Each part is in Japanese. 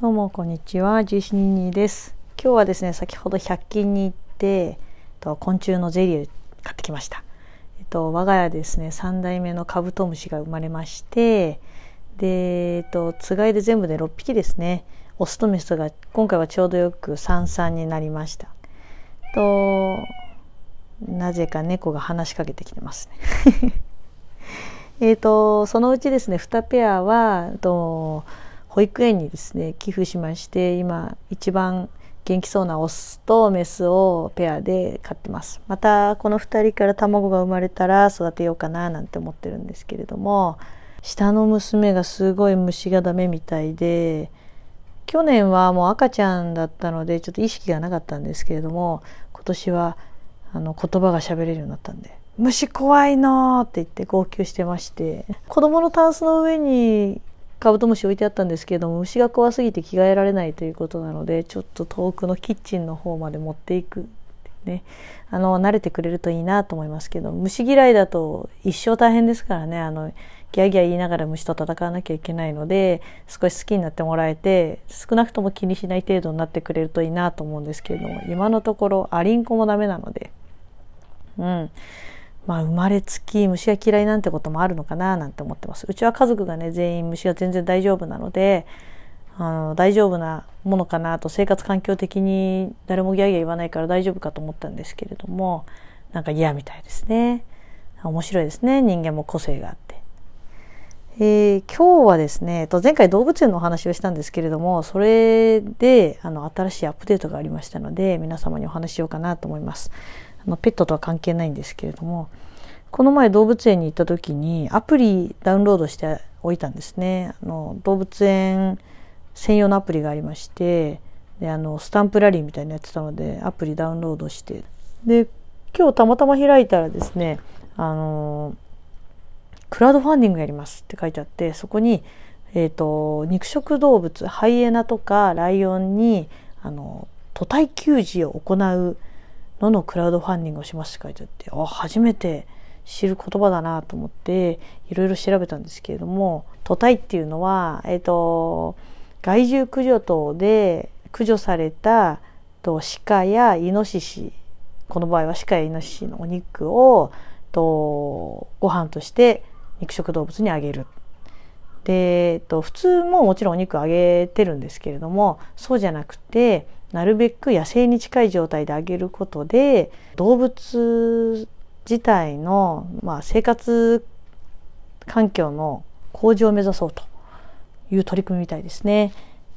どうもこんにちは1122です。今日はですね先ほど100均に行ってと昆虫のゼリーを買ってきました。えっと我が家ですね3代目のカブトムシが生まれましてでえっとつがいで全部で6匹ですね。オスとメスが今回はちょうどよく33になりました。となぜか猫が話しかけてきてますね。えっとそのうちですね2ペアはと保育園にですね寄付しまして今一番元気そうなオスとメスをペアで飼ってますまたこの2人から卵が生まれたら育てようかななんて思ってるんですけれども下の娘がすごい虫がダメみたいで去年はもう赤ちゃんだったのでちょっと意識がなかったんですけれども今年はあの言葉が喋れるようになったんで「虫怖いの!」って言って号泣してまして子供のタンスの上にカブトムシ置いてあったんですけれども虫が怖すぎて着替えられないということなのでちょっと遠くのキッチンの方まで持っていくね。あの慣れてくれるといいなと思いますけど虫嫌いだと一生大変ですからね。あのギャギャ言いながら虫と戦わなきゃいけないので少し好きになってもらえて少なくとも気にしない程度になってくれるといいなと思うんですけれども今のところアリンコもダメなので。うん。まあ、生まれつき虫が嫌いなんてこともあるのかななんて思ってます。うちは家族がね、全員虫が全然大丈夫なので、あの大丈夫なものかなと生活環境的に誰もギャーギャー言わないから大丈夫かと思ったんですけれどもなんか嫌みたいですね。面白いですね。人間も個性があって、えー、今日はですねと前回動物園のお話をしたんですけれどもそれであの新しいアップデートがありましたので皆様にお話しようかなと思います。あのペットとは関係ないんですけれどもこの前動物園に行った時にアプリダウンロードしておいたんですね。あの動物園専用のアプリがありましてであのスタンプラリーみたいなやってたのでアプリダウンロードして。で今日たまたま開いたらですねあのクラウドファンディングやりますって書いてあってそこに、えーと、肉食動物ハイエナとかライオンにあの屠体給仕を行うののクラウドファンディングをします？って書いてあってあ初めて知る言葉だなと思っていろいろ調べたんですけれども屠体っていうのは、えーと、害獣駆除等で駆除されたと鹿やイノシシこの場合は鹿やイノシシのお肉をとご飯として肉食動物にあげる。で、えっと、普通ももちろんお肉あげてるんですけれどもそうじゃなくてなるべく野生に近い状態であげることで動物自体の、まあ、生活環境の向上を目指そうという取り組みみたいですね。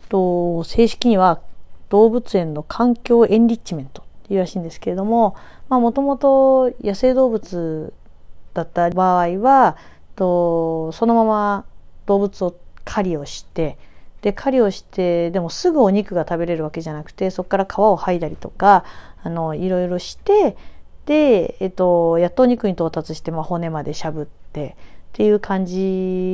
と正式には動物園の環境エンリッチメントっていうらしいんですけれどももともと野生動物だった場合はとそのまま動物を狩りをしてで狩りをしてでもすぐお肉が食べれるわけじゃなくてそこから皮を剥いだりとかあのいろいろしてで、えっと、やっとお肉に到達して、まあ、骨までしゃぶってっていう感じ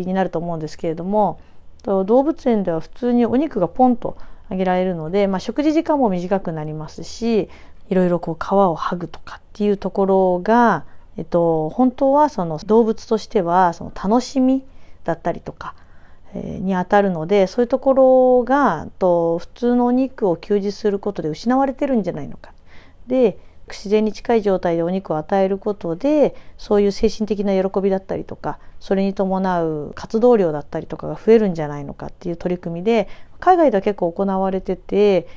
になると思うんですけれども動物園では普通にお肉がポンとあげられるので、まあ、食事時間も短くなりますしいろいろこう皮を剥ぐとかっていうところが、えっと、本当はその動物としてはその楽しみだったりとかにあたるのでそういうところがと普通のお肉を給仕することで失われてるんじゃないのか。で自然に近い状態でお肉を与えることでそういう精神的な喜びだったりとかそれに伴う活動量だったりとかが増えるんじゃないのかっていう取り組みで海外では結構行われてて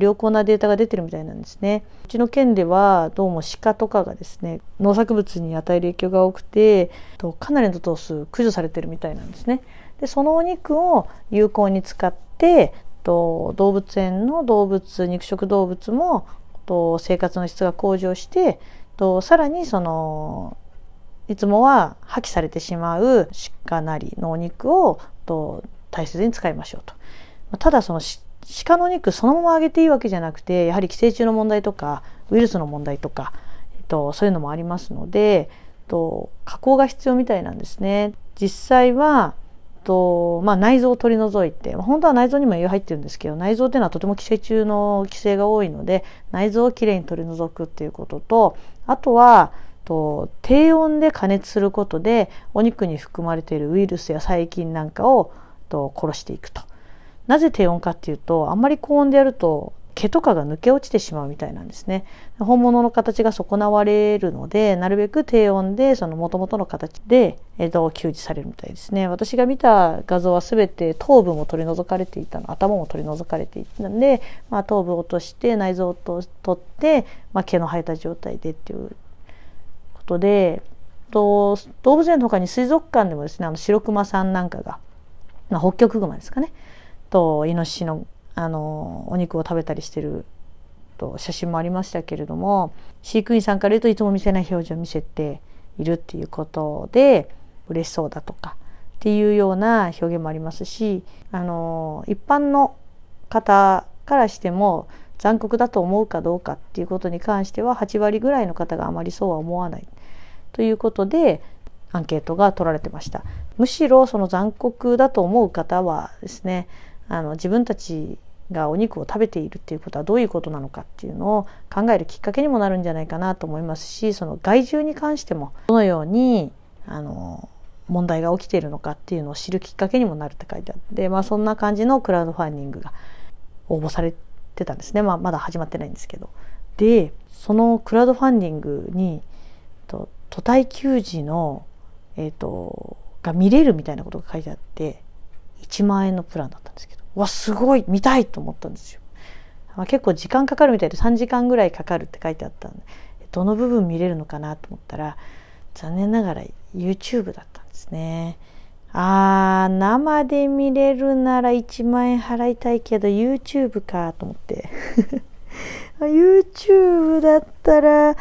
良好なデータが出てるみたいなんですね。うちの県ではどうも鹿とかがですね農作物に与える影響が多くてかなりの頭数駆除されてるみたいなんですね。でそのお肉を有効に使ってと動物園の動物肉食動物もと生活の質が向上してとさらにそのいつもは破棄されてしまう鹿なりのお肉をと大切に使いましょうと。ただその鹿の肉そのまま揚げていいわけじゃなくてやはり寄生虫の問題とかウイルスの問題とか、えっと、そういうのもありますので、えっと、加工が必要みたいなんですね。実際はと、まあ、内臓を取り除いて、本当は内臓にも栄養入ってるんですけど内臓っていうのはとても寄生虫の規制が多いので内臓をきれいに取り除くっていうこととあとは低温で加熱することでお肉に含まれているウイルスや細菌なんかを殺していくと。なぜ低温かっていうとあんまり高温でやると毛とかが抜け落ちてしまうみたいなんですね。本物の形が損なわれるのでなるべく低温でその元々の形で、えー、と給仕されるみたいですね。私が見た画像は全て頭部も取り除かれていたの頭も取り除かれていたんで、まあ、頭部を落として内臓を取って、まあ、毛の生えた状態でっていうことでと動物園の他に水族館でもですねあの白熊さんなんかが、まあ、北極熊ですかね。とイノシシのあのお肉を食べたりしてると写真もありましたけれども飼育員さんから言うといつも見せない表情を見せているっていうことで嬉しそうだとかっていうような表現もありますしあの一般の方からしても残酷だと思うかどうかっていうことに関しては8割ぐらいの方があまりそうは思わない。ということでアンケートが取られてました。むしろその残酷だと思う方はですねあの自分たちがお肉を食べているっていうことはどういうことなのかっていうのを考えるきっかけにもなるんじゃないかなと思いますしその害獣に関してもどのようにあの問題が起きているのかっていうのを知るきっかけにもなるって書いてあってまあそんな感じのクラウドファンディングが応募されてたんですね、まあ、まだ始まってないんですけど。でそのクラウドファンディングにと屠体給仕の、えーとが見れるみたいなことが書いてあって1万円のプランだったんですけどわすごい見たいと思ったんですよ。まあ、結構時間かかるみたいで3時間ぐらいかかるって書いてあったんでどの部分見れるのかなと思ったら残念ながら YouTube だったんですね。あー生で見れるなら1万円払いたいけど YouTube かと思って YouTube だったら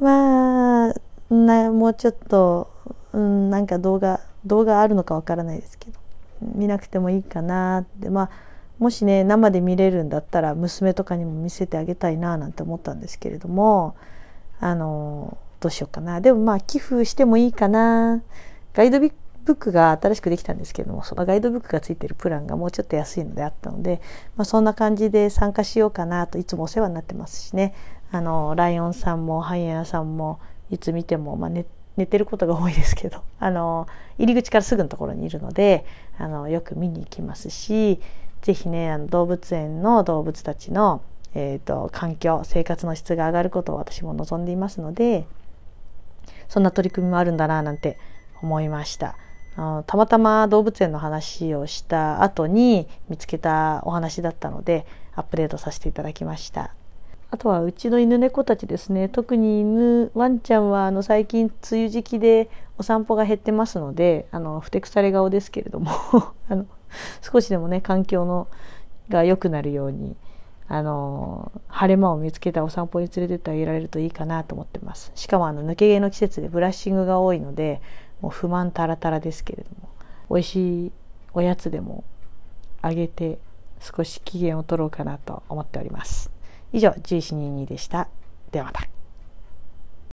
まあなもうちょっと、うん、なんか動画動画あるのかわからないですけど見なくてもいいかなって。まあもしね生で見れるんだったら娘とかにも見せてあげたいななんて思ったんですけれどもあのどうしようかな。でもまあ寄付してもいいかな。ガイドブックが新しくできたんですけれどもそのガイドブックがついてるプランがもうちょっと安いのであったので、まあ、そんな感じで参加しようかなといつもお世話になってますしね。あのライオンさんもハイエナさんもいつ見ても、まあ、寝寝てることが多いですけど あの入り口からすぐのところにいるのであのよく見に行きますし是非ねあの動物園の動物たちの、えーと、環境生活の質が上がることを私も望んでいますのでそんな取り組みもあるんだななんて思いました。たまたま動物園の話をした後に見つけたお話だったのでアップデートさせていただきました。あとはうちの犬猫たちですね。特に犬ワンちゃんはあの最近梅雨時期でお散歩が減ってますのであのふてくされ顔ですけれども あの少しでもね環境のが良くなるようにあの晴れ間を見つけたお散歩に連れてってあげられるといいかなと思ってます。しかもあの抜け毛の季節でブラッシングが多いのでもう不満たらたらですけれども美味しいおやつでもあげて少し機嫌を取ろうかなと思っております。以上、獣医師22でした。ではまた。